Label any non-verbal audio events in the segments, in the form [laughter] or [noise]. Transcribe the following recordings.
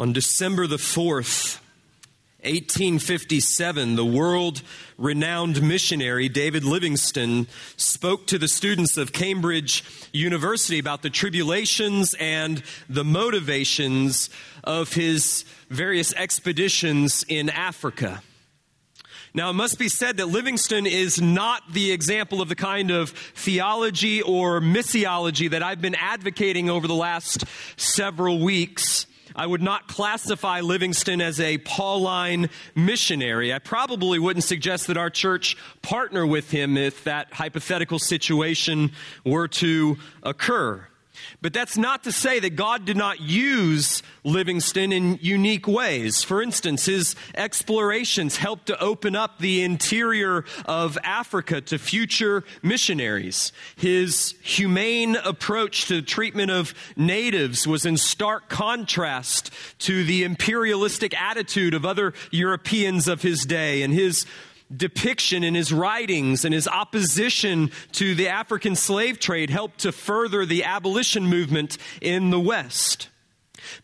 On December the 4th, 1857, the world renowned missionary David Livingstone spoke to the students of Cambridge University about the tribulations and the motivations of his various expeditions in Africa. Now, it must be said that Livingstone is not the example of the kind of theology or missiology that I've been advocating over the last several weeks. I would not classify Livingstone as a Pauline missionary. I probably wouldn't suggest that our church partner with him if that hypothetical situation were to occur. But that's not to say that God did not use Livingstone in unique ways. For instance, his explorations helped to open up the interior of Africa to future missionaries. His humane approach to treatment of natives was in stark contrast to the imperialistic attitude of other Europeans of his day, and his depiction in his writings and his opposition to the African slave trade helped to further the abolition movement in the West.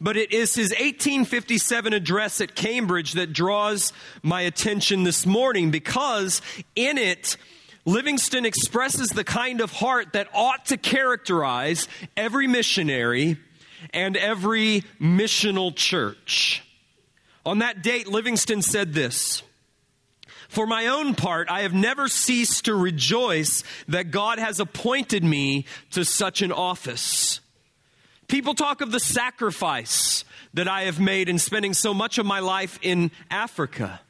But it is his 1857 address at Cambridge that draws my attention this morning because in it, Livingstone expresses the kind of heart that ought to characterize every missionary and every missional church. On that date, Livingstone said this for my own part, I have never ceased to rejoice that God has appointed me to such an office. People talk of the sacrifice that I have made in spending so much of my life in Africa.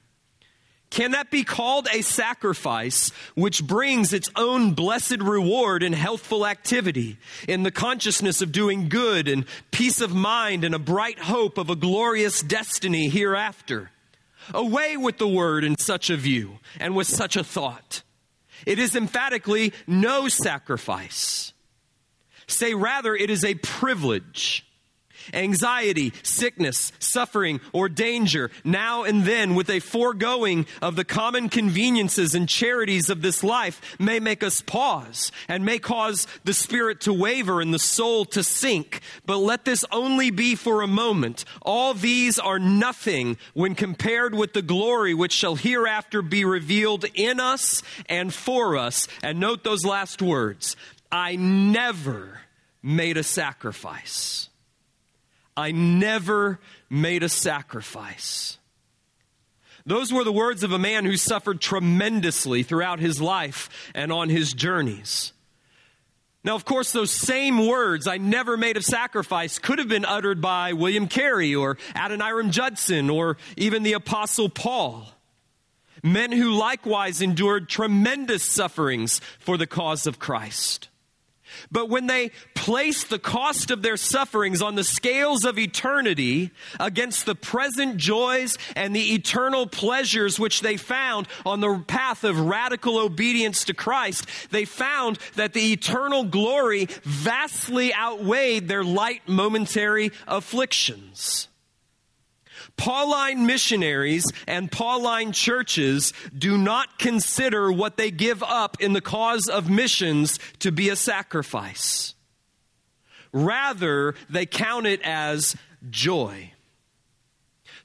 Can that be called a sacrifice which brings its own blessed reward in healthful activity, in the consciousness of doing good and peace of mind and a bright hope of a glorious destiny hereafter? Away with the word in such a view and with such a thought. It is emphatically no sacrifice. Say rather, it is a privilege anxiety, sickness, suffering, or danger, now and then, with a foregoing of the common conveniences and charities of this life, may make us pause and may cause the spirit to waver and the soul to sink. But let this only be for a moment. All these are nothing when compared with the glory which shall hereafter be revealed in us and for us. And note those last words I never made a sacrifice. I never made a sacrifice. Those were the words of a man who suffered tremendously throughout his life and on his journeys. Now, of course, those same words, I never made a sacrifice, could have been uttered by William Carey or Adoniram Judson or even the Apostle Paul. Men who likewise endured tremendous sufferings for the cause of Christ. But when they placed the cost of their sufferings on the scales of eternity against the present joys and the eternal pleasures which they found on the path of radical obedience to Christ, they found that the eternal glory vastly outweighed their light momentary afflictions. Pauline missionaries and Pauline churches do not consider what they give up in the cause of missions to be a sacrifice. Rather, they count it as joy.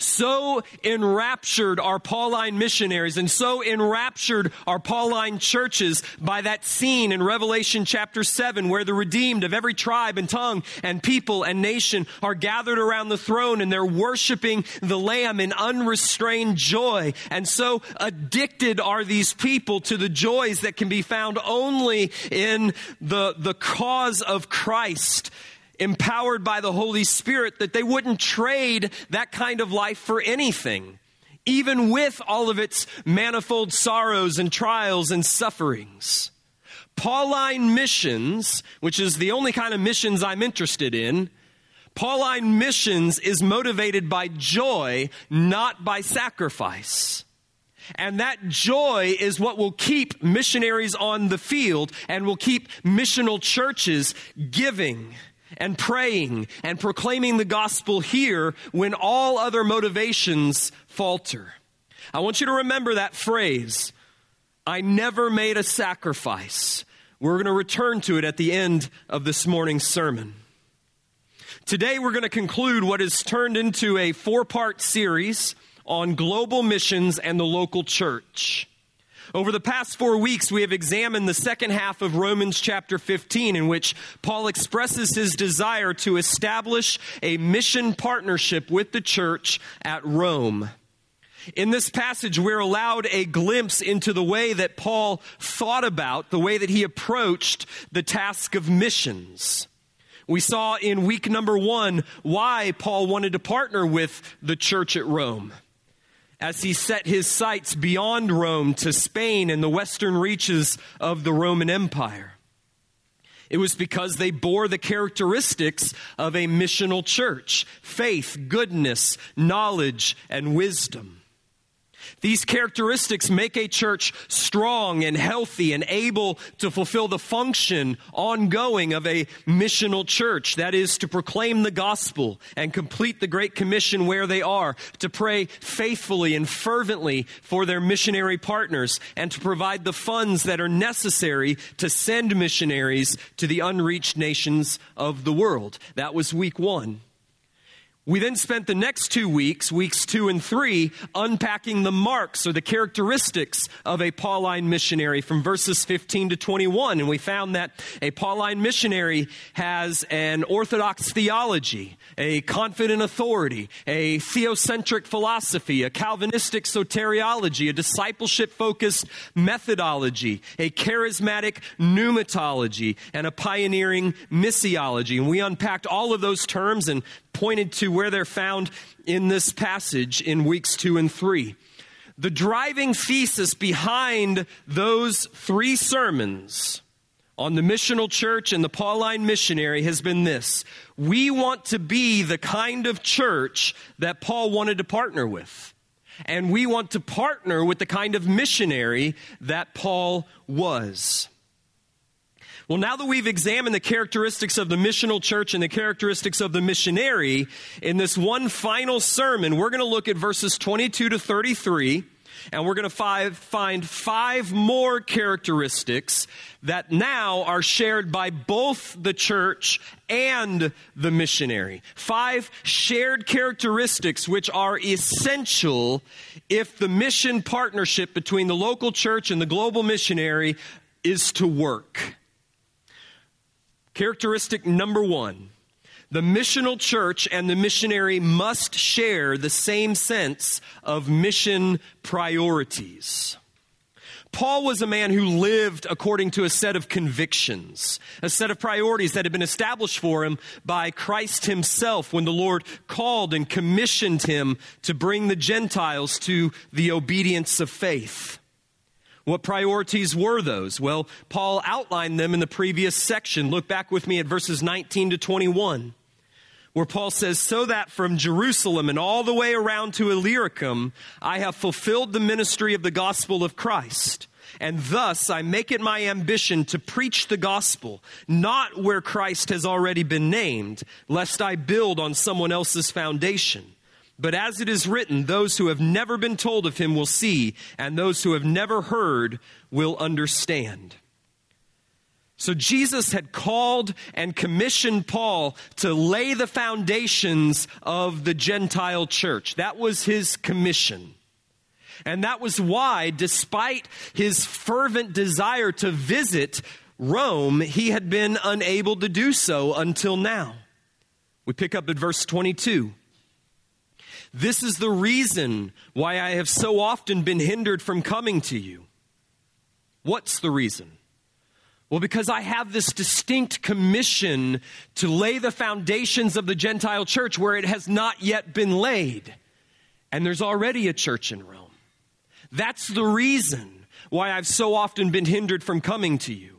So enraptured are Pauline missionaries and so enraptured are Pauline churches by that scene in Revelation chapter 7 where the redeemed of every tribe and tongue and people and nation are gathered around the throne and they're worshiping the Lamb in unrestrained joy. And so addicted are these people to the joys that can be found only in the, the cause of Christ empowered by the Holy Spirit, that they wouldn't trade that kind of life for anything, even with all of its manifold sorrows and trials and sufferings. Pauline missions, which is the only kind of missions I'm interested in, Pauline missions is motivated by joy, not by sacrifice. And that joy is what will keep missionaries on the field and will keep missional churches giving and praying and proclaiming the gospel here when all other motivations falter. I want you to remember that phrase I never made a sacrifice. We're going to return to it at the end of this morning's sermon. Today, we're going to conclude what has turned into a four part series on global missions and the local church. Over the past four weeks, we have examined the second half of Romans chapter 15, in which Paul expresses his desire to establish a mission partnership with the church at Rome. In this passage, we're allowed a glimpse into the way that Paul thought about, the way that he approached the task of missions. We saw in week number one why Paul wanted to partner with the church at Rome as he set his sights beyond Rome to Spain and the western reaches of the Roman Empire. It was because they bore the characteristics of a missional church faith, goodness, knowledge, and wisdom. These characteristics make a church strong and healthy and able to fulfill the function ongoing of a missional church. That is to proclaim the gospel and complete the Great Commission where they are, to pray faithfully and fervently for their missionary partners, and to provide the funds that are necessary to send missionaries to the unreached nations of the world. That was week one. We then spent the next two weeks, weeks two and three, unpacking the marks or the characteristics of a Pauline missionary from verses 15 to 21. And we found that a Pauline missionary has an orthodox theology, a confident authority, a theocentric philosophy, a Calvinistic soteriology, a discipleship focused methodology, a charismatic pneumatology, and a pioneering missiology. And we unpacked all of those terms and pointed to where they're found in this passage in weeks two and three. The driving thesis behind those three sermons on the missional church and the Pauline missionary has been this. We want to be the kind of church that Paul wanted to partner with. And we want to partner with the kind of missionary that Paul was. Well, now that we've examined the characteristics of the missional church and the characteristics of the missionary, in this one final sermon, we're going to look at verses 22 to 33, and we're going to five, find five more characteristics that now are shared by both the church and the missionary. Five shared characteristics which are essential if the mission partnership between the local church and the global missionary is to work. Characteristic number one the missional church and the missionary must share the same sense of mission priorities. Paul was a man who lived according to a set of convictions, a set of priorities that had been established for him by Christ himself when the Lord called and commissioned him to bring the Gentiles to the obedience of faith. What priorities were those? Well, Paul outlined them in the previous section. Look back with me at verses 19 to 21, where Paul says, So that from Jerusalem and all the way around to Illyricum, I have fulfilled the ministry of the gospel of Christ. And thus I make it my ambition to preach the gospel, not where Christ has already been named, lest I build on someone else's foundation. But as it is written, those who have never been told of him will see, and those who have never heard will understand. So Jesus had called and commissioned Paul to lay the foundations of the Gentile church. That was his commission. And that was why, despite his fervent desire to visit Rome, he had been unable to do so until now. We pick up at verse 22. This is the reason why I have so often been hindered from coming to you. What's the reason? Well, because I have this distinct commission to lay the foundations of the Gentile church where it has not yet been laid. And there's already a church in Rome. That's the reason why I've so often been hindered from coming to you.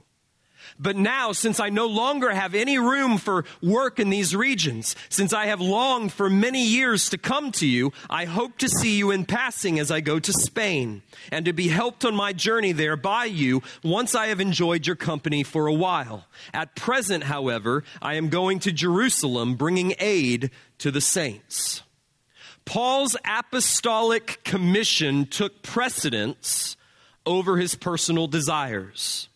But now, since I no longer have any room for work in these regions, since I have longed for many years to come to you, I hope to see you in passing as I go to Spain, and to be helped on my journey there by you once I have enjoyed your company for a while. At present, however, I am going to Jerusalem, bringing aid to the saints. Paul's apostolic commission took precedence over his personal desires.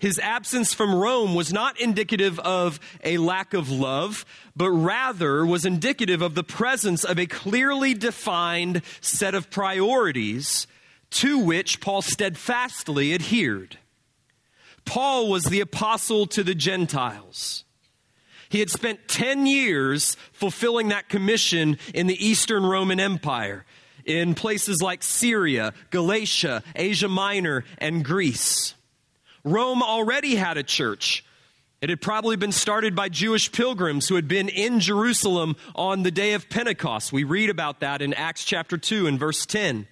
His absence from Rome was not indicative of a lack of love, but rather was indicative of the presence of a clearly defined set of priorities to which Paul steadfastly adhered. Paul was the apostle to the Gentiles. He had spent 10 years fulfilling that commission in the Eastern Roman Empire, in places like Syria, Galatia, Asia Minor, and Greece. Rome already had a church. It had probably been started by Jewish pilgrims who had been in Jerusalem on the day of Pentecost. We read about that in Acts chapter 2 and verse 10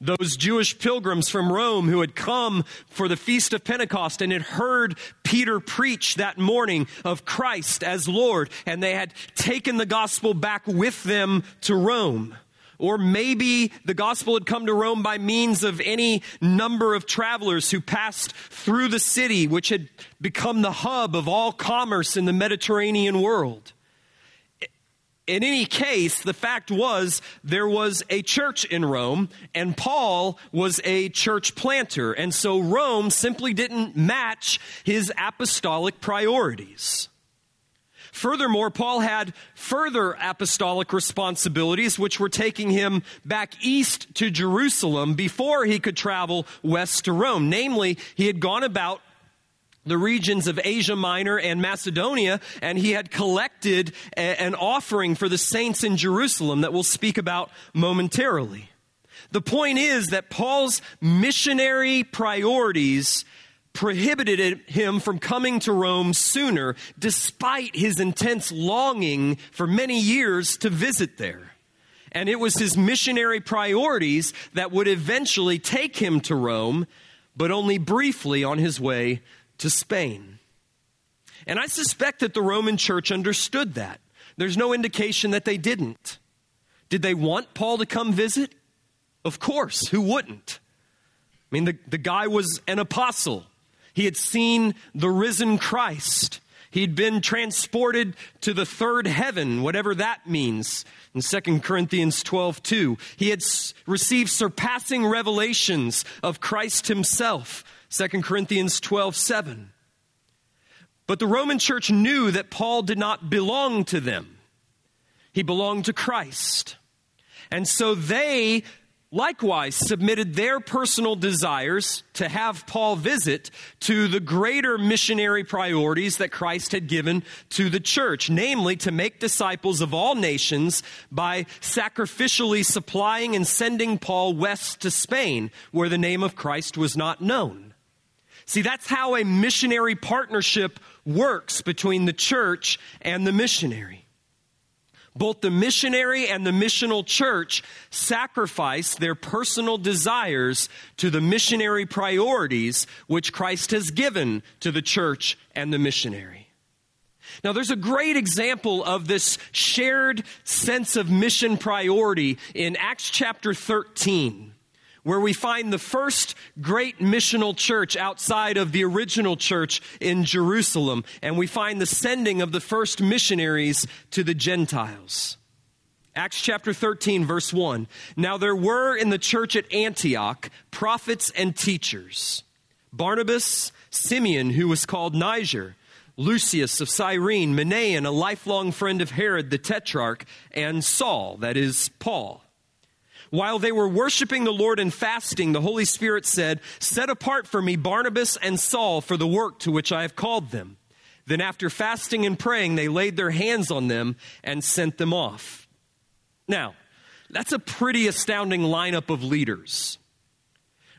those Jewish pilgrims from Rome who had come for the Feast of Pentecost and had heard Peter preach that morning of Christ as Lord, and they had taken the gospel back with them to Rome. Or maybe the gospel had come to Rome by means of any number of travelers who passed through the city, which had become the hub of all commerce in the Mediterranean world in any case, the fact was there was a church in Rome, and Paul was a church planter. And so Rome simply didn't match his apostolic priorities. Furthermore, Paul had further apostolic responsibilities, which were taking him back east to Jerusalem before he could travel west to Rome. Namely, he had gone about the regions of Asia Minor and Macedonia, and he had collected a, an offering for the saints in Jerusalem that we'll speak about momentarily. The point is that Paul's missionary priorities prohibited him from coming to Rome sooner, despite his intense longing for many years to visit there. And it was his missionary priorities that would eventually take him to Rome, but only briefly on his way to Spain. And I suspect that the Roman church understood that. There's no indication that they didn't. Did they want Paul to come visit? Of course, who wouldn't? I mean, the, the guy was an apostle. He had seen the risen Christ. He'd been transported to the third heaven, whatever that means. In 2 Corinthians 12, 2. He had received surpassing revelations of Christ himself. 2 Corinthians 12 7. But the Roman church knew that Paul did not belong to them, he belonged to Christ. And so they likewise submitted their personal desires to have Paul visit to the greater missionary priorities that Christ had given to the church, namely to make disciples of all nations by sacrificially supplying and sending Paul west to Spain, where the name of Christ was not known. See, that's how a missionary partnership works between the church and the missionary. Both the missionary and the missional church sacrifice their personal desires to the missionary priorities which Christ has given to the church and the missionary. Now, there's a great example of this shared sense of mission priority in Acts chapter 13 where we find the first great missional church outside of the original church in Jerusalem, and we find the sending of the first missionaries to the Gentiles. Acts chapter 13, verse 1. Now there were in the church at Antioch prophets and teachers Barnabas, Simeon, who was called Niger, Lucius of Cyrene, Manaen, a lifelong friend of Herod the Tetrarch, and Saul, that is, Paul. While they were worshiping the Lord and fasting, the Holy Spirit said, Set apart for me Barnabas and Saul for the work to which I have called them. Then, after fasting and praying, they laid their hands on them and sent them off. Now, that's a pretty astounding lineup of leaders.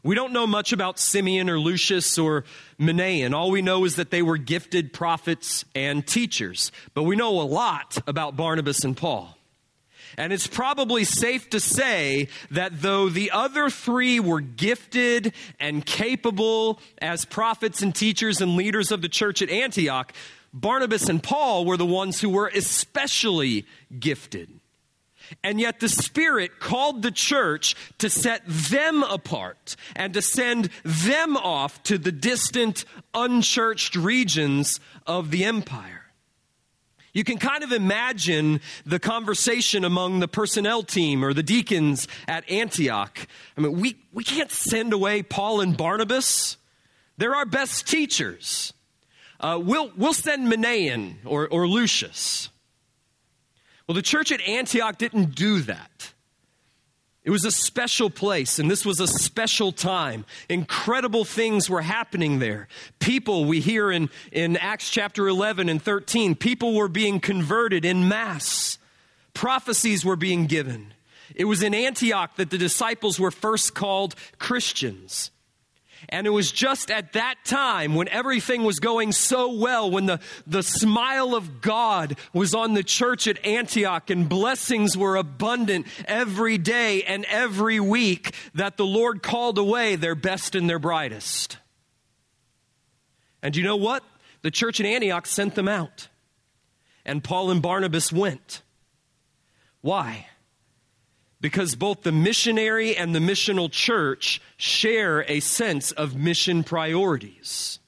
We don't know much about Simeon or Lucius or Manaen. All we know is that they were gifted prophets and teachers. But we know a lot about Barnabas and Paul. And it's probably safe to say that though the other three were gifted and capable as prophets and teachers and leaders of the church at Antioch, Barnabas and Paul were the ones who were especially gifted. And yet the Spirit called the church to set them apart and to send them off to the distant, unchurched regions of the empire. You can kind of imagine the conversation among the personnel team or the deacons at Antioch. I mean, we, we can't send away Paul and Barnabas. They're our best teachers. Uh, we'll, we'll send Manaen or, or Lucius. Well, the church at Antioch didn't do that. It was a special place, and this was a special time. Incredible things were happening there. People, we hear in, in Acts chapter 11 and 13, people were being converted in mass. Prophecies were being given. It was in Antioch that the disciples were first called Christians. And it was just at that time when everything was going so well, when the, the smile of God was on the church at Antioch and blessings were abundant every day and every week, that the Lord called away their best and their brightest. And you know what? The church at Antioch sent them out. And Paul and Barnabas went. Why? Because both the missionary and the missional church share a sense of mission priorities.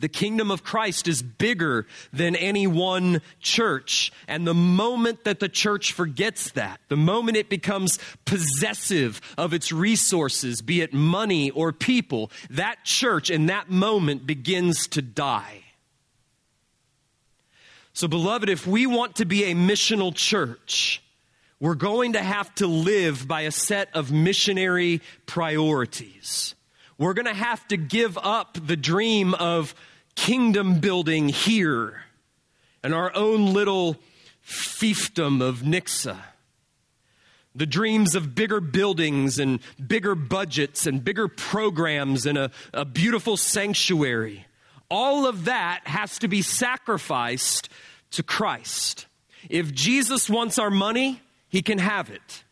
The kingdom of Christ is bigger than any one church. And the moment that the church forgets that, the moment it becomes possessive of its resources, be it money or people, that church in that moment begins to die. So, beloved, if we want to be a missional church, we're going to have to live by a set of missionary priorities. We're going to have to give up the dream of kingdom building here and our own little fiefdom of Nixa. The dreams of bigger buildings and bigger budgets and bigger programs and a, a beautiful sanctuary. All of that has to be sacrificed to Christ. If Jesus wants our money, he can have it.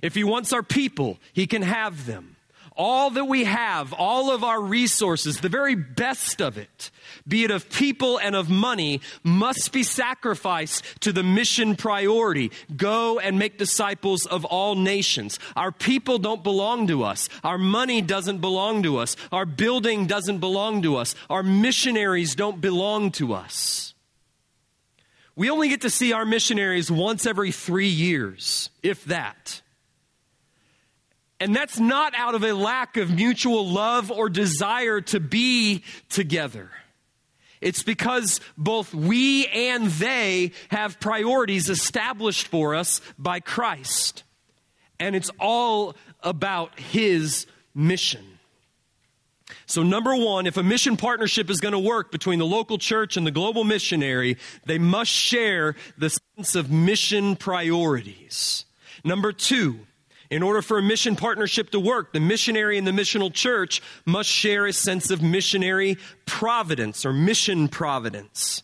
If He wants our people, He can have them. All that we have, all of our resources, the very best of it, be it of people and of money, must be sacrificed to the mission priority. Go and make disciples of all nations. Our people don't belong to us. Our money doesn't belong to us. Our building doesn't belong to us. Our missionaries don't belong to us. We only get to see our missionaries once every three years, if that. And that's not out of a lack of mutual love or desire to be together. It's because both we and they have priorities established for us by Christ. And it's all about His mission. So, number one, if a mission partnership is going to work between the local church and the global missionary, they must share the sense of mission priorities. Number two, in order for a mission partnership to work, the missionary and the missional church must share a sense of missionary providence or mission providence.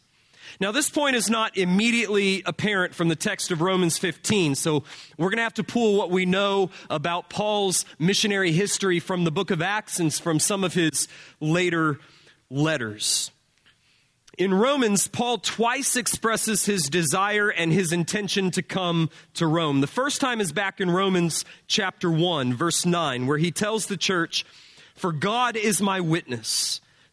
Now, this point is not immediately apparent from the text of Romans 15, so we're going to have to pull what we know about Paul's missionary history from the book of Acts and from some of his later letters. In Romans, Paul twice expresses his desire and his intention to come to Rome. The first time is back in Romans chapter 1, verse 9, where he tells the church, For God is my witness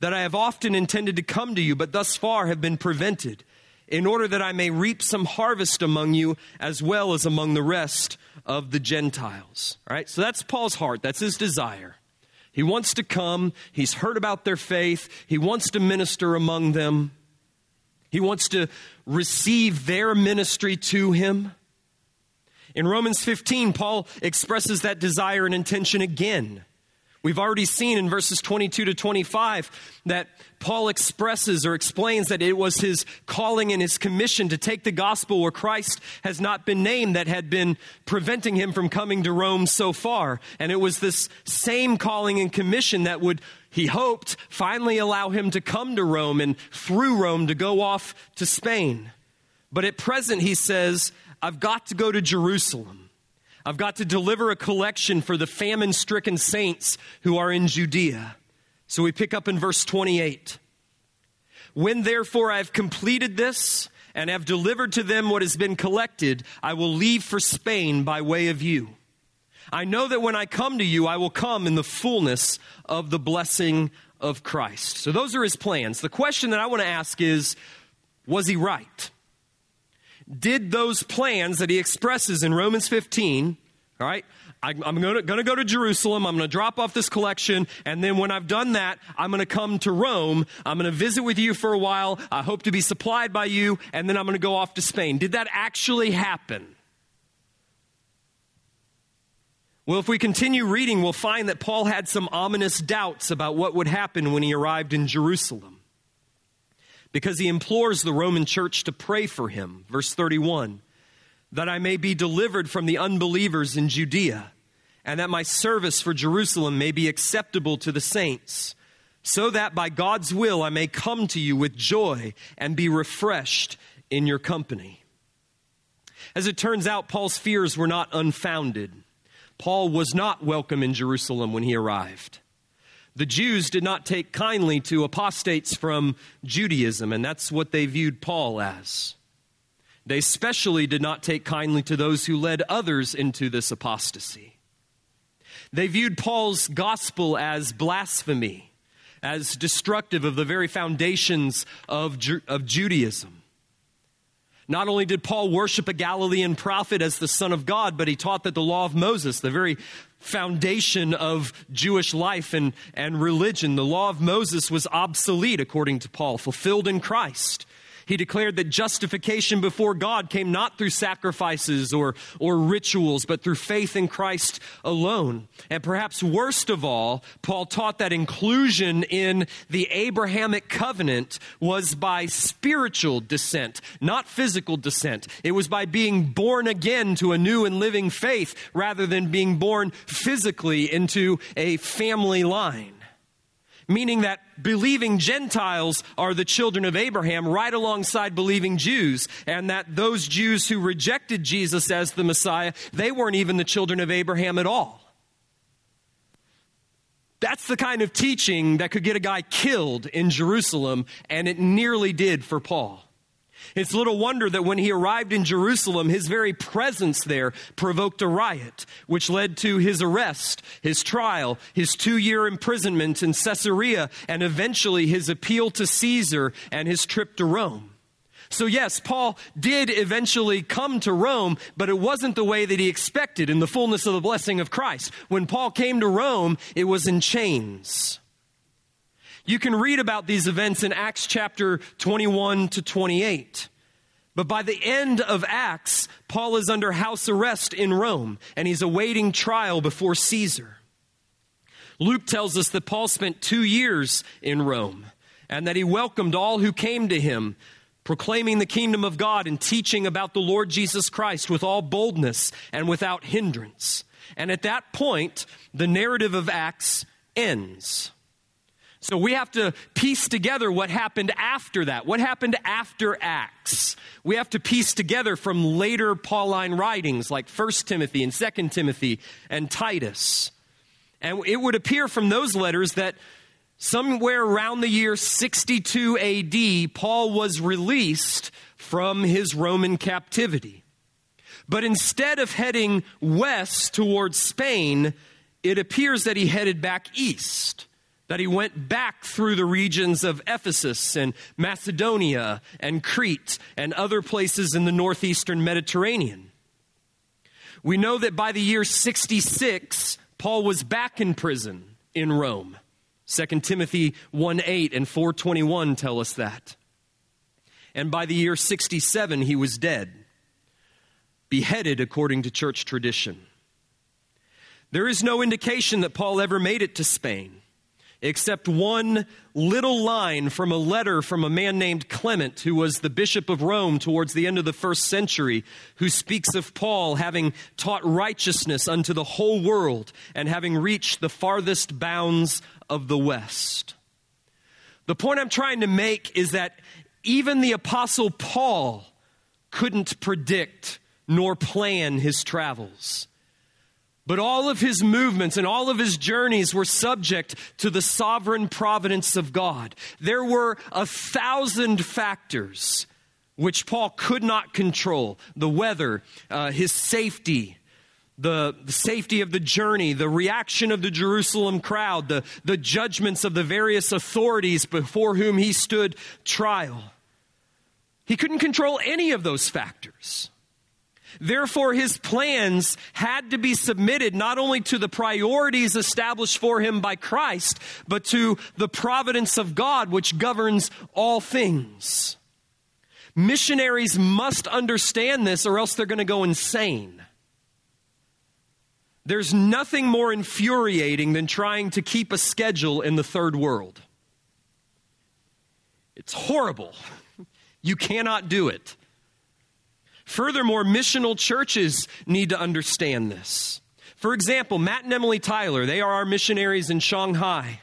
that I have often intended to come to you, but thus far have been prevented, in order that I may reap some harvest among you as well as among the rest of the Gentiles. All right, so that's Paul's heart, that's his desire. He wants to come, he's heard about their faith, he wants to minister among them, he wants to receive their ministry to him. In Romans 15, Paul expresses that desire and intention again. We've already seen in verses 22 to 25 that Paul expresses or explains that it was his calling and his commission to take the gospel where Christ has not been named that had been preventing him from coming to Rome so far. And it was this same calling and commission that would, he hoped, finally allow him to come to Rome and through Rome to go off to Spain. But at present, he says, I've got to go to Jerusalem. I've got to deliver a collection for the famine stricken saints who are in Judea. So we pick up in verse 28. When therefore I have completed this and have delivered to them what has been collected, I will leave for Spain by way of you. I know that when I come to you, I will come in the fullness of the blessing of Christ. So those are his plans. The question that I want to ask is was he right? Did those plans that he expresses in Romans 15, all right, I'm going to go to Jerusalem. I'm going to drop off this collection. And then when I've done that, I'm going to come to Rome. I'm going to visit with you for a while. I hope to be supplied by you. And then I'm going to go off to Spain. Did that actually happen? Well, if we continue reading, we'll find that Paul had some ominous doubts about what would happen when he arrived in Jerusalem. Because he implores the Roman church to pray for him. Verse 31 that I may be delivered from the unbelievers in Judea, and that my service for Jerusalem may be acceptable to the saints, so that by God's will I may come to you with joy and be refreshed in your company. As it turns out, Paul's fears were not unfounded. Paul was not welcome in Jerusalem when he arrived. The Jews did not take kindly to apostates from Judaism, and that's what they viewed Paul as. They especially did not take kindly to those who led others into this apostasy. They viewed Paul's gospel as blasphemy, as destructive of the very foundations of, Ju- of Judaism. Not only did Paul worship a Galilean prophet as the Son of God, but he taught that the law of Moses, the very foundation of Jewish life and, and religion, the law of Moses was obsolete, according to Paul, fulfilled in Christ. He declared that justification before God came not through sacrifices or, or rituals, but through faith in Christ alone. And perhaps worst of all, Paul taught that inclusion in the Abrahamic covenant was by spiritual descent, not physical descent. It was by being born again to a new and living faith rather than being born physically into a family line meaning that believing Gentiles are the children of Abraham right alongside believing Jews, and that those Jews who rejected Jesus as the Messiah, they weren't even the children of Abraham at all. That's the kind of teaching that could get a guy killed in Jerusalem, and it nearly did for Paul. It's little wonder that when he arrived in Jerusalem, his very presence there provoked a riot, which led to his arrest, his trial, his two year imprisonment in Caesarea, and eventually his appeal to Caesar and his trip to Rome. So, yes, Paul did eventually come to Rome, but it wasn't the way that he expected in the fullness of the blessing of Christ. When Paul came to Rome, it was in chains. You can read about these events in Acts chapter 21 to 28. But by the end of Acts, Paul is under house arrest in Rome and he's awaiting trial before Caesar. Luke tells us that Paul spent two years in Rome and that he welcomed all who came to him, proclaiming the kingdom of God and teaching about the Lord Jesus Christ with all boldness and without hindrance. And at that point, the narrative of Acts ends. So we have to piece together what happened after that. What happened after Acts? We have to piece together from later Pauline writings like 1 Timothy and 2 Timothy and Titus. And it would appear from those letters that somewhere around the year 62 AD, Paul was released from his Roman captivity. But instead of heading west towards Spain, it appears that he headed back east that he went back through the regions of Ephesus and Macedonia and Crete and other places in the northeastern Mediterranean. We know that by the year 66, Paul was back in prison in Rome. 2 Timothy 1 8 and 421 tell us that. And by the year 67, he was dead, beheaded according to church tradition. There is no indication that Paul ever made it to Spain except one little line from a letter from a man named Clement, who was the Bishop of Rome towards the end of the first century, who speaks of Paul having taught righteousness unto the whole world and having reached the farthest bounds of the West. The point I'm trying to make is that even the Apostle Paul couldn't predict nor plan his travels. But all of his movements and all of his journeys were subject to the sovereign providence of God. There were a thousand factors which Paul could not control the weather, uh, his safety, the, the, safety of the journey, the reaction of the Jerusalem crowd, the, the judgments of the various authorities before whom he stood trial. He couldn't control any of those factors. Therefore, his plans had to be submitted not only to the priorities established for him by Christ, but to the providence of God, which governs all things. Missionaries must understand this, or else they're going to go insane. There's nothing more infuriating than trying to keep a schedule in the third world. It's horrible. [laughs] You cannot do it. Furthermore, missional churches need to understand this. For example, Matt and Emily Tyler, they are our missionaries in Shanghai.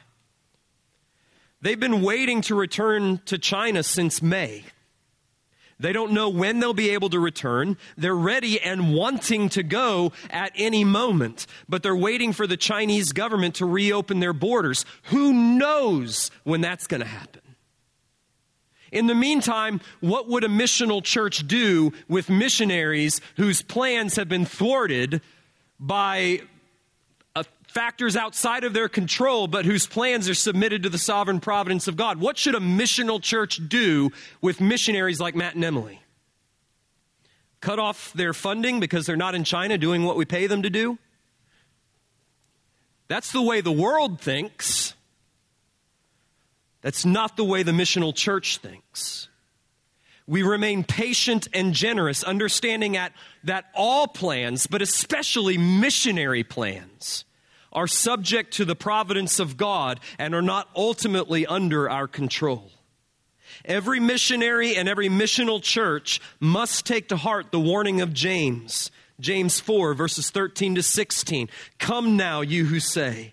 They've been waiting to return to China since May. They don't know when they'll be able to return. They're ready and wanting to go at any moment, but they're waiting for the Chinese government to reopen their borders. Who knows when that's going to happen? In the meantime, what would a missional church do with missionaries whose plans have been thwarted by uh, factors outside of their control, but whose plans are submitted to the sovereign providence of God? What should a missional church do with missionaries like Matt and Emily? Cut off their funding because they're not in China doing what we pay them to do? That's the way the world thinks. That's not the way the missional church thinks. We remain patient and generous, understanding at, that all plans, but especially missionary plans, are subject to the providence of God and are not ultimately under our control. Every missionary and every missional church must take to heart the warning of James, James 4, verses 13 to 16. Come now, you who say,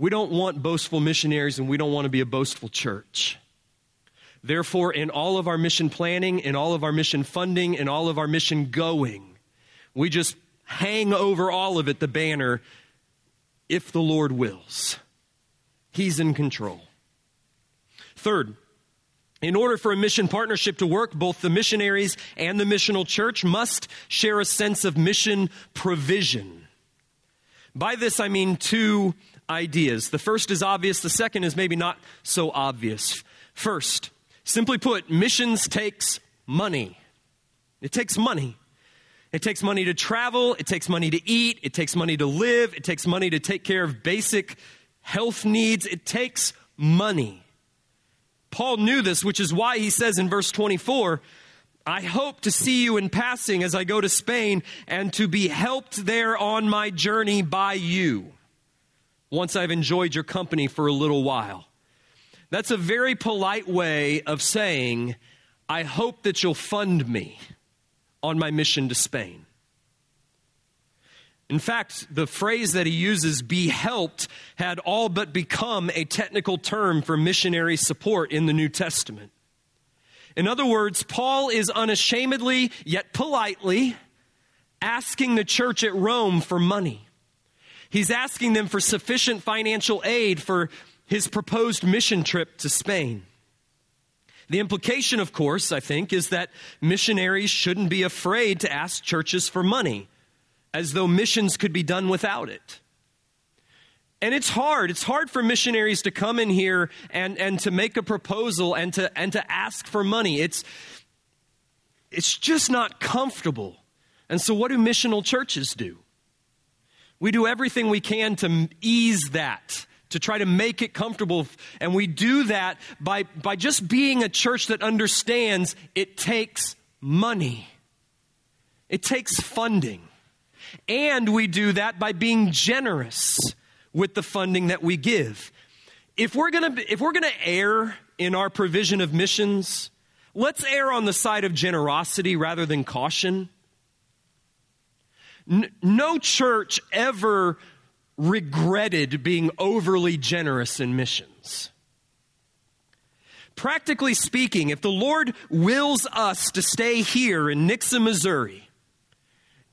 We don't want boastful missionaries and we don't want to be a boastful church. Therefore, in all of our mission planning, in all of our mission funding, in all of our mission going, we just hang over all of it the banner, if the Lord wills. He's in control. Third, in order for a mission partnership to work, both the missionaries and the missional church must share a sense of mission provision. By this, I mean two ideas. The first is obvious, the second is maybe not so obvious. First, simply put, missions takes money. It takes money. It takes money to travel, it takes money to eat, it takes money to live, it takes money to take care of basic health needs. It takes money. Paul knew this, which is why he says in verse 24, I hope to see you in passing as I go to Spain and to be helped there on my journey by you once I've enjoyed your company for a little while. That's a very polite way of saying, I hope that you'll fund me on my mission to Spain. In fact, the phrase that he uses, be helped, had all but become a technical term for missionary support in the New Testament. In other words, Paul is unashamedly, yet politely, asking the church at Rome for money. He's asking them for sufficient financial aid for his proposed mission trip to Spain. The implication, of course, I think, is that missionaries shouldn't be afraid to ask churches for money, as though missions could be done without it. And it's hard. It's hard for missionaries to come in here and, and to make a proposal and to, and to ask for money. It's, it's just not comfortable. And so, what do missional churches do? We do everything we can to ease that, to try to make it comfortable. And we do that by, by just being a church that understands it takes money, it takes funding. And we do that by being generous with the funding that we give. If we're going to if we're going to err in our provision of missions, let's err on the side of generosity rather than caution. No church ever regretted being overly generous in missions. Practically speaking, if the Lord wills us to stay here in Nixa, Missouri,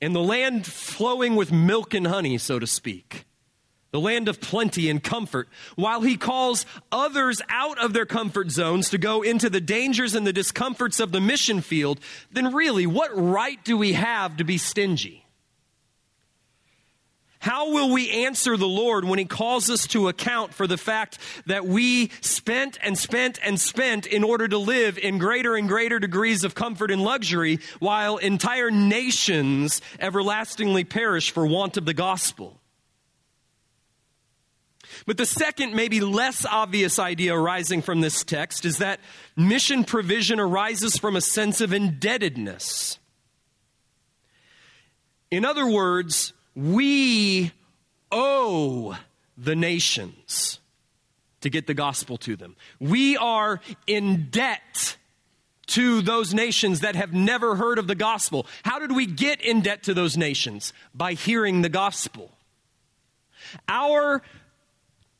in the land flowing with milk and honey, so to speak, the land of plenty and comfort, while he calls others out of their comfort zones to go into the dangers and the discomforts of the mission field, then really, what right do we have to be stingy? How will we answer the Lord when He calls us to account for the fact that we spent and spent and spent in order to live in greater and greater degrees of comfort and luxury while entire nations everlastingly perish for want of the gospel? But the second, maybe less obvious idea arising from this text is that mission provision arises from a sense of indebtedness. In other words, we owe the nations to get the gospel to them. We are in debt to those nations that have never heard of the gospel. How did we get in debt to those nations? By hearing the gospel. Our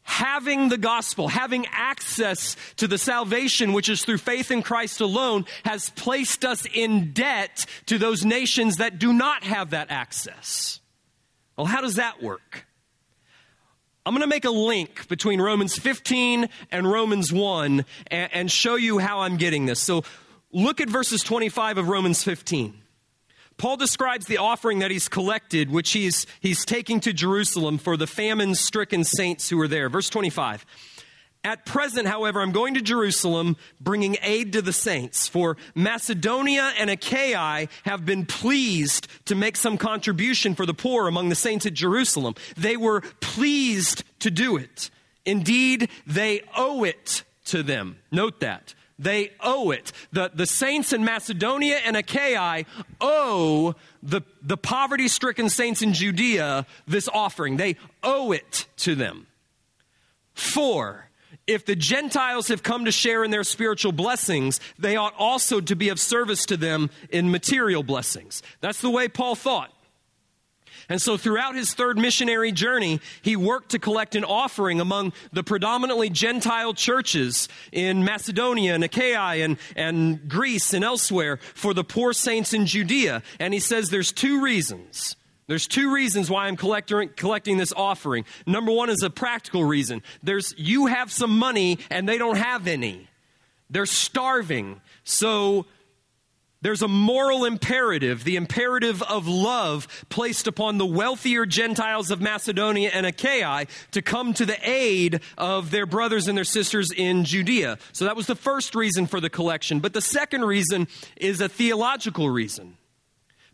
having the gospel, having access to the salvation which is through faith in Christ alone, has placed us in debt to those nations that do not have that access. Well, how does that work? I'm going to make a link between Romans 15 and Romans 1 and, and show you how I'm getting this. So look at verses 25 of Romans 15. Paul describes the offering that he's collected, which he's, he's taking to Jerusalem for the famine stricken saints who are there. Verse 25. At present, however, I'm going to Jerusalem bringing aid to the saints, for Macedonia and Achaia have been pleased to make some contribution for the poor among the saints at Jerusalem. They were pleased to do it. Indeed, they owe it to them. Note that. They owe it. The, the saints in Macedonia and Achaia owe the, the poverty stricken saints in Judea this offering. They owe it to them. For if the Gentiles have come to share in their spiritual blessings, they ought also to be of service to them in material blessings. That's the way Paul thought. And so throughout his third missionary journey, he worked to collect an offering among the predominantly Gentile churches in Macedonia and Achaia and, and Greece and elsewhere for the poor saints in Judea. And he says there's two reasons. There's two reasons why I'm collecting, this offering. Number one is a practical reason. There's, you have some money and they don't have any. They're starving. So there's a moral imperative, the imperative of love placed upon the wealthier Gentiles of Macedonia and Achaia to come to the aid of their brothers and their sisters in Judea. So that was the first reason for the collection. But the second reason is a theological reason.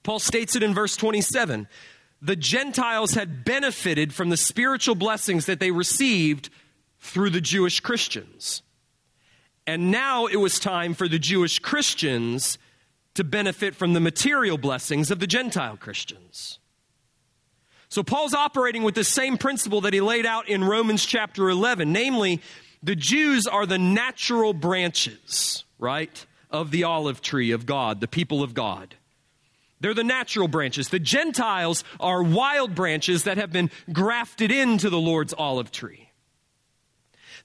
Paul states it in verse 27. The Gentiles had benefited from the spiritual blessings that they received through the Jewish Christians. And now it was time for the Jewish Christians to benefit from the material blessings of the Gentile Christians. So Paul's operating with the same principle that he laid out in Romans chapter 11, namely, the Jews are the natural branches, right, of the olive tree of God, the people of God. They're the natural branches. The Gentiles are wild branches that have been grafted into the Lord's olive tree.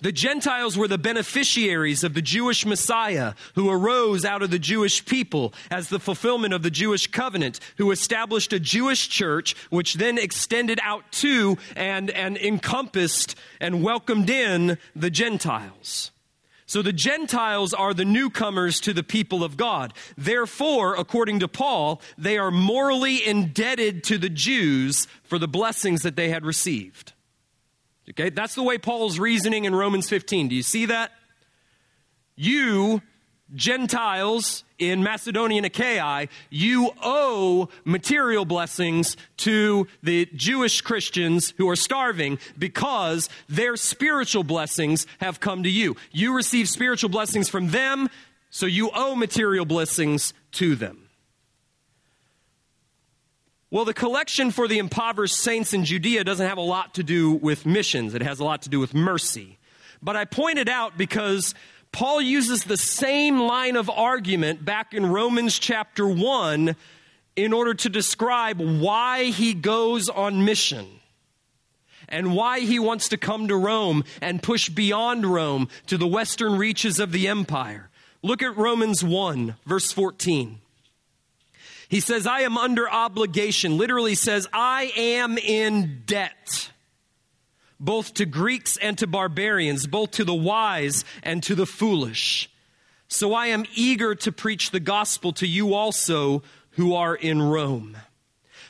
The Gentiles were the beneficiaries of the Jewish Messiah who arose out of the Jewish people as the fulfillment of the Jewish covenant, who established a Jewish church, which then extended out to and, and encompassed and welcomed in the Gentiles. So the Gentiles are the newcomers to the people of God. Therefore, according to Paul, they are morally indebted to the Jews for the blessings that they had received. Okay, that's the way Paul's reasoning in Romans 15. Do you see that? You, Gentiles in Macedonia and Achaia, you owe material blessings to the Jewish Christians who are starving because their spiritual blessings have come to you. You receive spiritual blessings from them, so you owe material blessings to them. Well, the collection for the impoverished saints in Judea doesn't have a lot to do with missions, it has a lot to do with mercy. But I point it out because Paul uses the same line of argument back in Romans chapter 1 in order to describe why he goes on mission and why he wants to come to Rome and push beyond Rome to the western reaches of the empire. Look at Romans 1, verse 14. He says, I am under obligation, literally says, I am in debt, both to Greeks and to barbarians, both to the wise and to the foolish. So I am eager to preach the gospel to you also who are in Rome.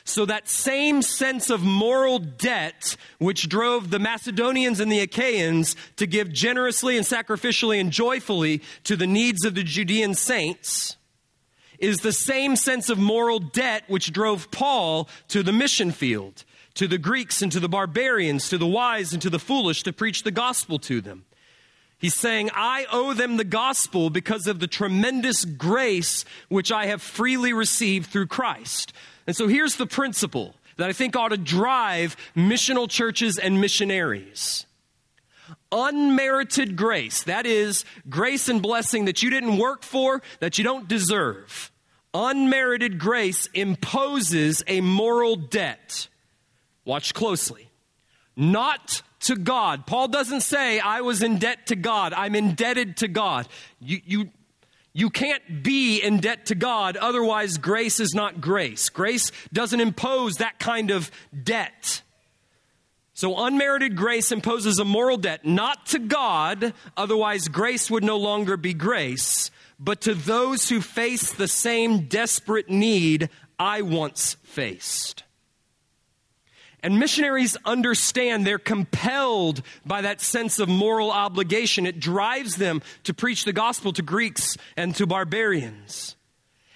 So that same sense of moral debt which drove the Macedonians and the Achaeans to give generously and sacrificially and joyfully to the needs of the Judean saints is the same sense of moral debt which drove Paul to the mission field, to the Greeks and to the barbarians, to the wise and to the foolish to preach the gospel to them. He's saying, I owe them the gospel because of the tremendous grace which I have freely received through Christ. And so here's the principle that I think ought to drive missional churches and missionaries. Unmerited grace, that is, grace and blessing that you didn't work for, that you don't deserve. Unmerited grace imposes a moral debt. Watch closely. Not to God. Paul doesn't say, I was in debt to God. I'm indebted to God. You, you, you can't be in debt to God, otherwise, grace is not grace. Grace doesn't impose that kind of debt. So, unmerited grace imposes a moral debt, not to God, otherwise, grace would no longer be grace, but to those who face the same desperate need I once faced. And missionaries understand they're compelled by that sense of moral obligation. It drives them to preach the gospel to Greeks and to barbarians.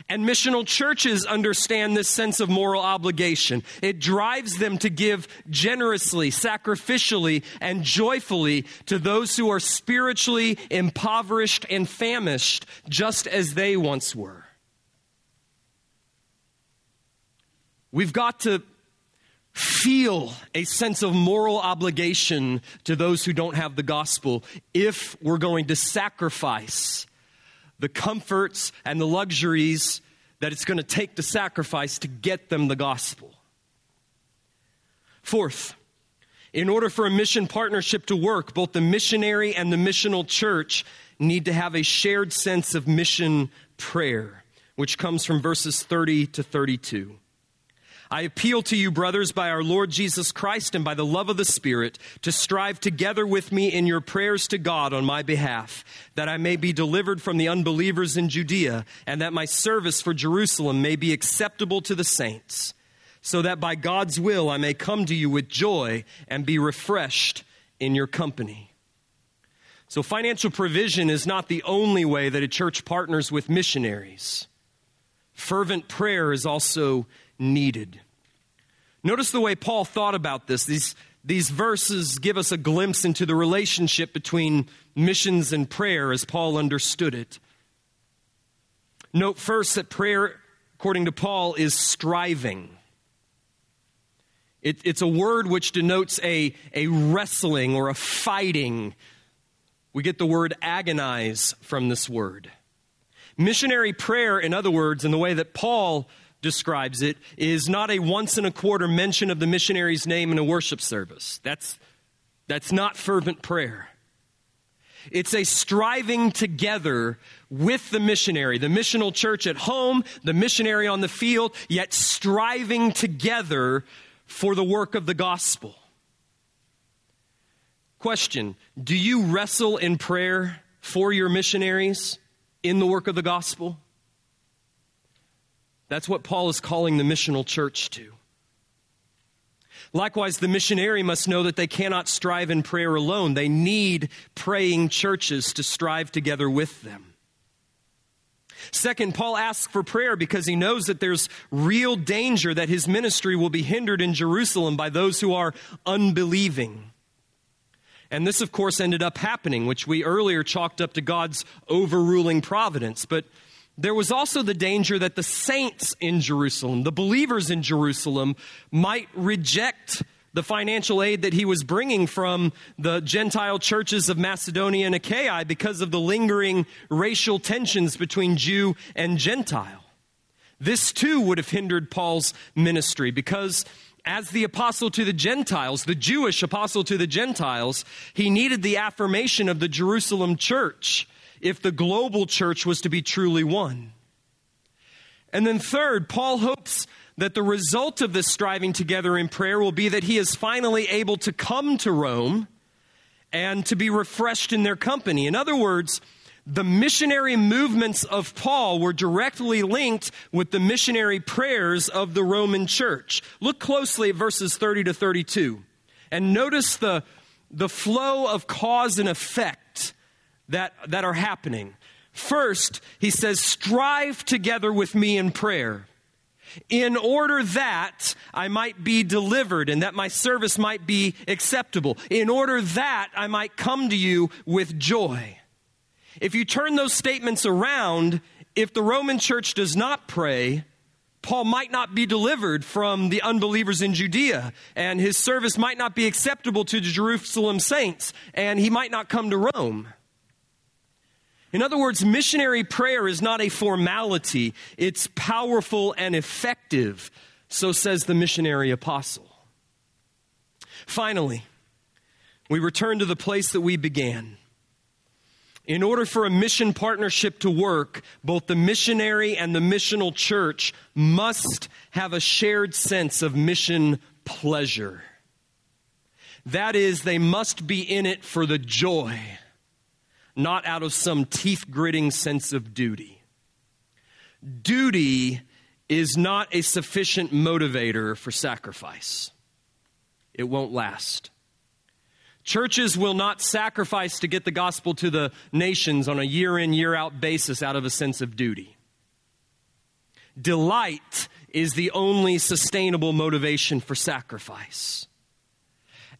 And missional churches understand this sense of moral obligation. It drives them to give generously, sacrificially, and joyfully to those who are spiritually impoverished and famished, just as they once were. We've got to feel a sense of moral obligation to those who don't have the gospel if we're going to sacrifice the comforts and the luxuries that it's going to take to sacrifice to get them the gospel. Fourth, in order for a mission partnership to work, both the missionary and the missional church need to have a shared sense of mission prayer, which comes from verses 30 to 32. I appeal to you, brothers, by our Lord Jesus Christ and by the love of the Spirit, to strive together with me in your prayers to God on my behalf, that I may be delivered from the unbelievers in Judea, and that my service for Jerusalem may be acceptable to the saints, so that by God's will I may come to you with joy and be refreshed in your company. So, financial provision is not the only way that a church partners with missionaries. Fervent prayer is also needed. Notice the way Paul thought about this. These, these verses give us a glimpse into the relationship between missions and prayer as Paul understood it. Note first that prayer, according to Paul, is striving. It, it's a word which denotes a, a wrestling or a fighting. We get the word agonize from this word. Missionary prayer, in other words, in the way that Paul describes it is not a once in a quarter mention of the missionary's name in a worship service. That's, that's not fervent prayer. It's a striving together with the missionary, the missional church at home, the missionary on the field, yet striving together for the work of the gospel. Question Do you wrestle in prayer for your missionaries in the work of the gospel? That's what Paul is calling the missional church to. Likewise, the missionary must know that they cannot strive in prayer alone. They need praying churches to strive together with them. Second, Paul asks for prayer because he knows that there's real danger that his ministry will be hindered in Jerusalem by those who are unbelieving. And this, of course, ended up happening, which we earlier chalked up to God's overruling providence. But there was also the danger that the saints in Jerusalem, the believers in Jerusalem, might reject the financial aid that he was bringing from the Gentile churches of Macedonia and Achaia because of the lingering racial tensions between Jew and Gentile. This too would have hindered Paul's ministry because as the apostle to the Gentiles, the Jewish apostle to the Gentiles, he needed the affirmation of the Jerusalem church if the global church was to be truly one. And then, third, Paul hopes that the result of this striving together in prayer will be that he is finally able to come to Rome and to be refreshed in their company. In other words, the missionary movements of Paul were directly linked with the missionary prayers of the Roman church. Look closely at verses 30 to 32 and notice the, the flow of cause and effect that, that are happening. First, he says, strive together with me in prayer in order that I might be delivered and that my service might be acceptable, in order that I might come to you with joy. If you turn those statements around, if the Roman church does not pray, Paul might not be delivered from the unbelievers in Judea, and his service might not be acceptable to the Jerusalem saints, and he might not come to Rome. In other words, missionary prayer is not a formality, it's powerful and effective, so says the missionary apostle. Finally, we return to the place that we began. In order for a mission partnership to work, both the missionary and the missional church must have a shared sense of mission pleasure. That is, they must be in it for the joy not out of some teeth gritting sense of duty. Duty is not a sufficient motivator for sacrifice, it won't last. Churches will not sacrifice to get the gospel to the nations on a year in, year out basis out of a sense of duty. Delight is the only sustainable motivation for sacrifice.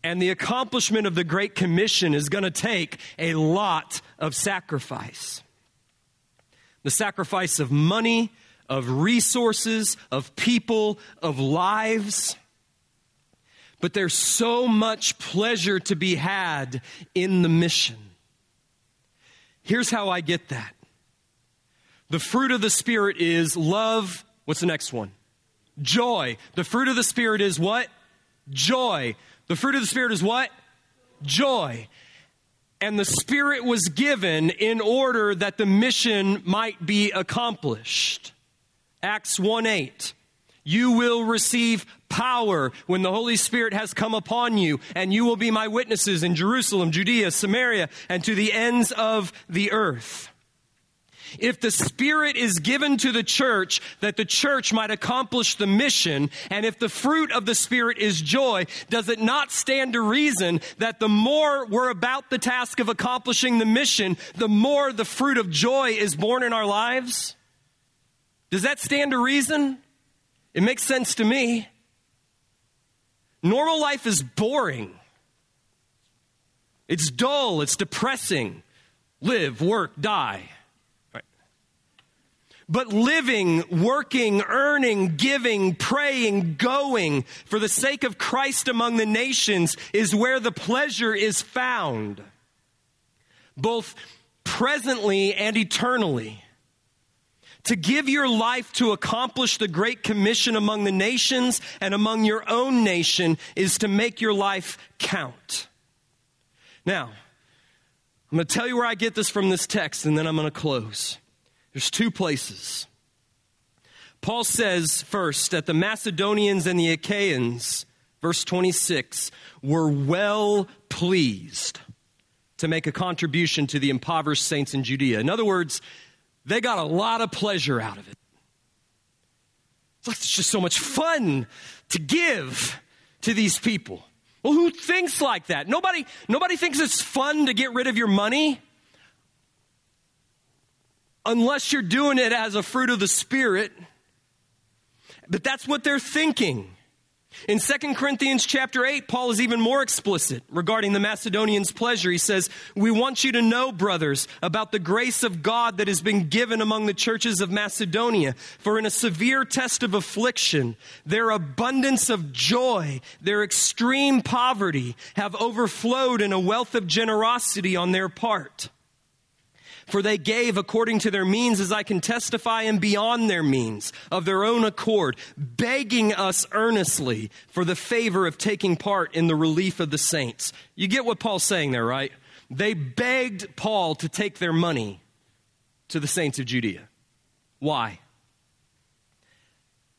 And the accomplishment of the Great Commission is going to take a lot of sacrifice the sacrifice of money, of resources, of people, of lives. But there's so much pleasure to be had in the mission. Here's how I get that the fruit of the Spirit is love. What's the next one? Joy. The fruit of the Spirit is what? Joy. The fruit of the Spirit is what? Joy. And the Spirit was given in order that the mission might be accomplished. Acts 1 8. You will receive power when the Holy Spirit has come upon you, and you will be my witnesses in Jerusalem, Judea, Samaria, and to the ends of the earth. If the Spirit is given to the church that the church might accomplish the mission, and if the fruit of the Spirit is joy, does it not stand to reason that the more we're about the task of accomplishing the mission, the more the fruit of joy is borne in our lives? Does that stand to reason? It makes sense to me. Normal life is boring. It's dull, it's depressing. Live, work, die. But living, working, earning, giving, praying, going for the sake of Christ among the nations is where the pleasure is found, both presently and eternally. To give your life to accomplish the Great Commission among the nations and among your own nation is to make your life count. Now, I'm going to tell you where I get this from this text, and then I'm going to close. There's two places. Paul says first that the Macedonians and the Achaeans, verse 26, were well pleased to make a contribution to the impoverished saints in Judea. In other words, they got a lot of pleasure out of it. It's just so much fun to give to these people. Well, who thinks like that? Nobody, nobody thinks it's fun to get rid of your money unless you're doing it as a fruit of the Spirit. But that's what they're thinking. In 2 Corinthians chapter 8, Paul is even more explicit regarding the Macedonians' pleasure. He says, We want you to know, brothers, about the grace of God that has been given among the churches of Macedonia. For in a severe test of affliction, their abundance of joy, their extreme poverty have overflowed in a wealth of generosity on their part. For they gave according to their means, as I can testify, and beyond their means, of their own accord, begging us earnestly for the favor of taking part in the relief of the saints. You get what Paul's saying there, right? They begged Paul to take their money to the saints of Judea. Why?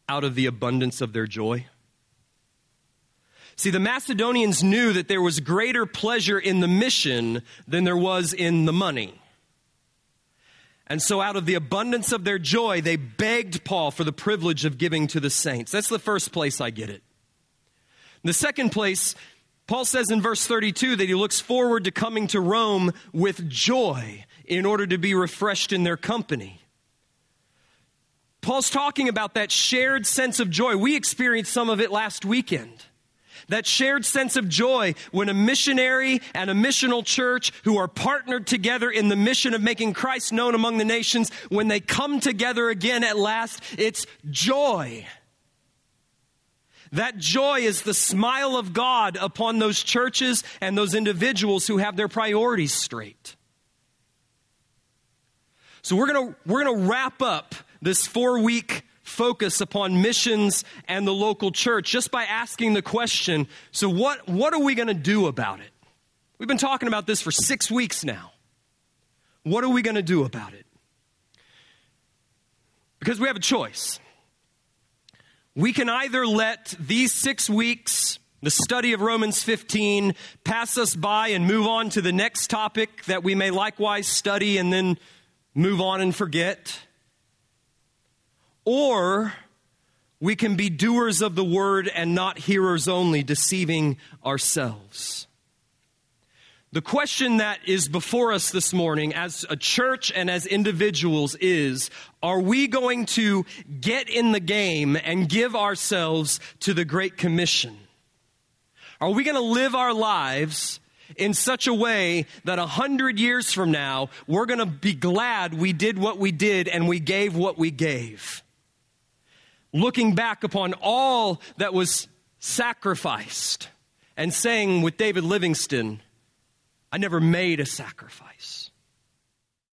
Out of the abundance of their joy. See, the Macedonians knew that there was greater pleasure in the mission than there was in the money. And so, out of the abundance of their joy, they begged Paul for the privilege of giving to the saints. That's the first place I get it. The second place, Paul says in verse 32 that he looks forward to coming to Rome with joy in order to be refreshed in their company. Paul's talking about that shared sense of joy. We experienced some of it last weekend. That shared sense of joy when a missionary and a missional church who are partnered together in the mission of making Christ known among the nations, when they come together again at last, it's joy. That joy is the smile of God upon those churches and those individuals who have their priorities straight. So we're going to we're going to wrap up this 4 week focus upon missions and the local church just by asking the question so, what, what are we going to do about it? We've been talking about this for six weeks now. What are we going to do about it? Because we have a choice. We can either let these six weeks, the study of Romans 15, pass us by and move on to the next topic that we may likewise study and then move on and forget. Or we can be doers of the word and not hearers only, deceiving ourselves. The question that is before us this morning as a church and as individuals is Are we going to get in the game and give ourselves to the Great Commission? Are we going to live our lives in such a way that a hundred years from now, we're going to be glad we did what we did and we gave what we gave? Looking back upon all that was sacrificed and saying with David Livingstone, I never made a sacrifice.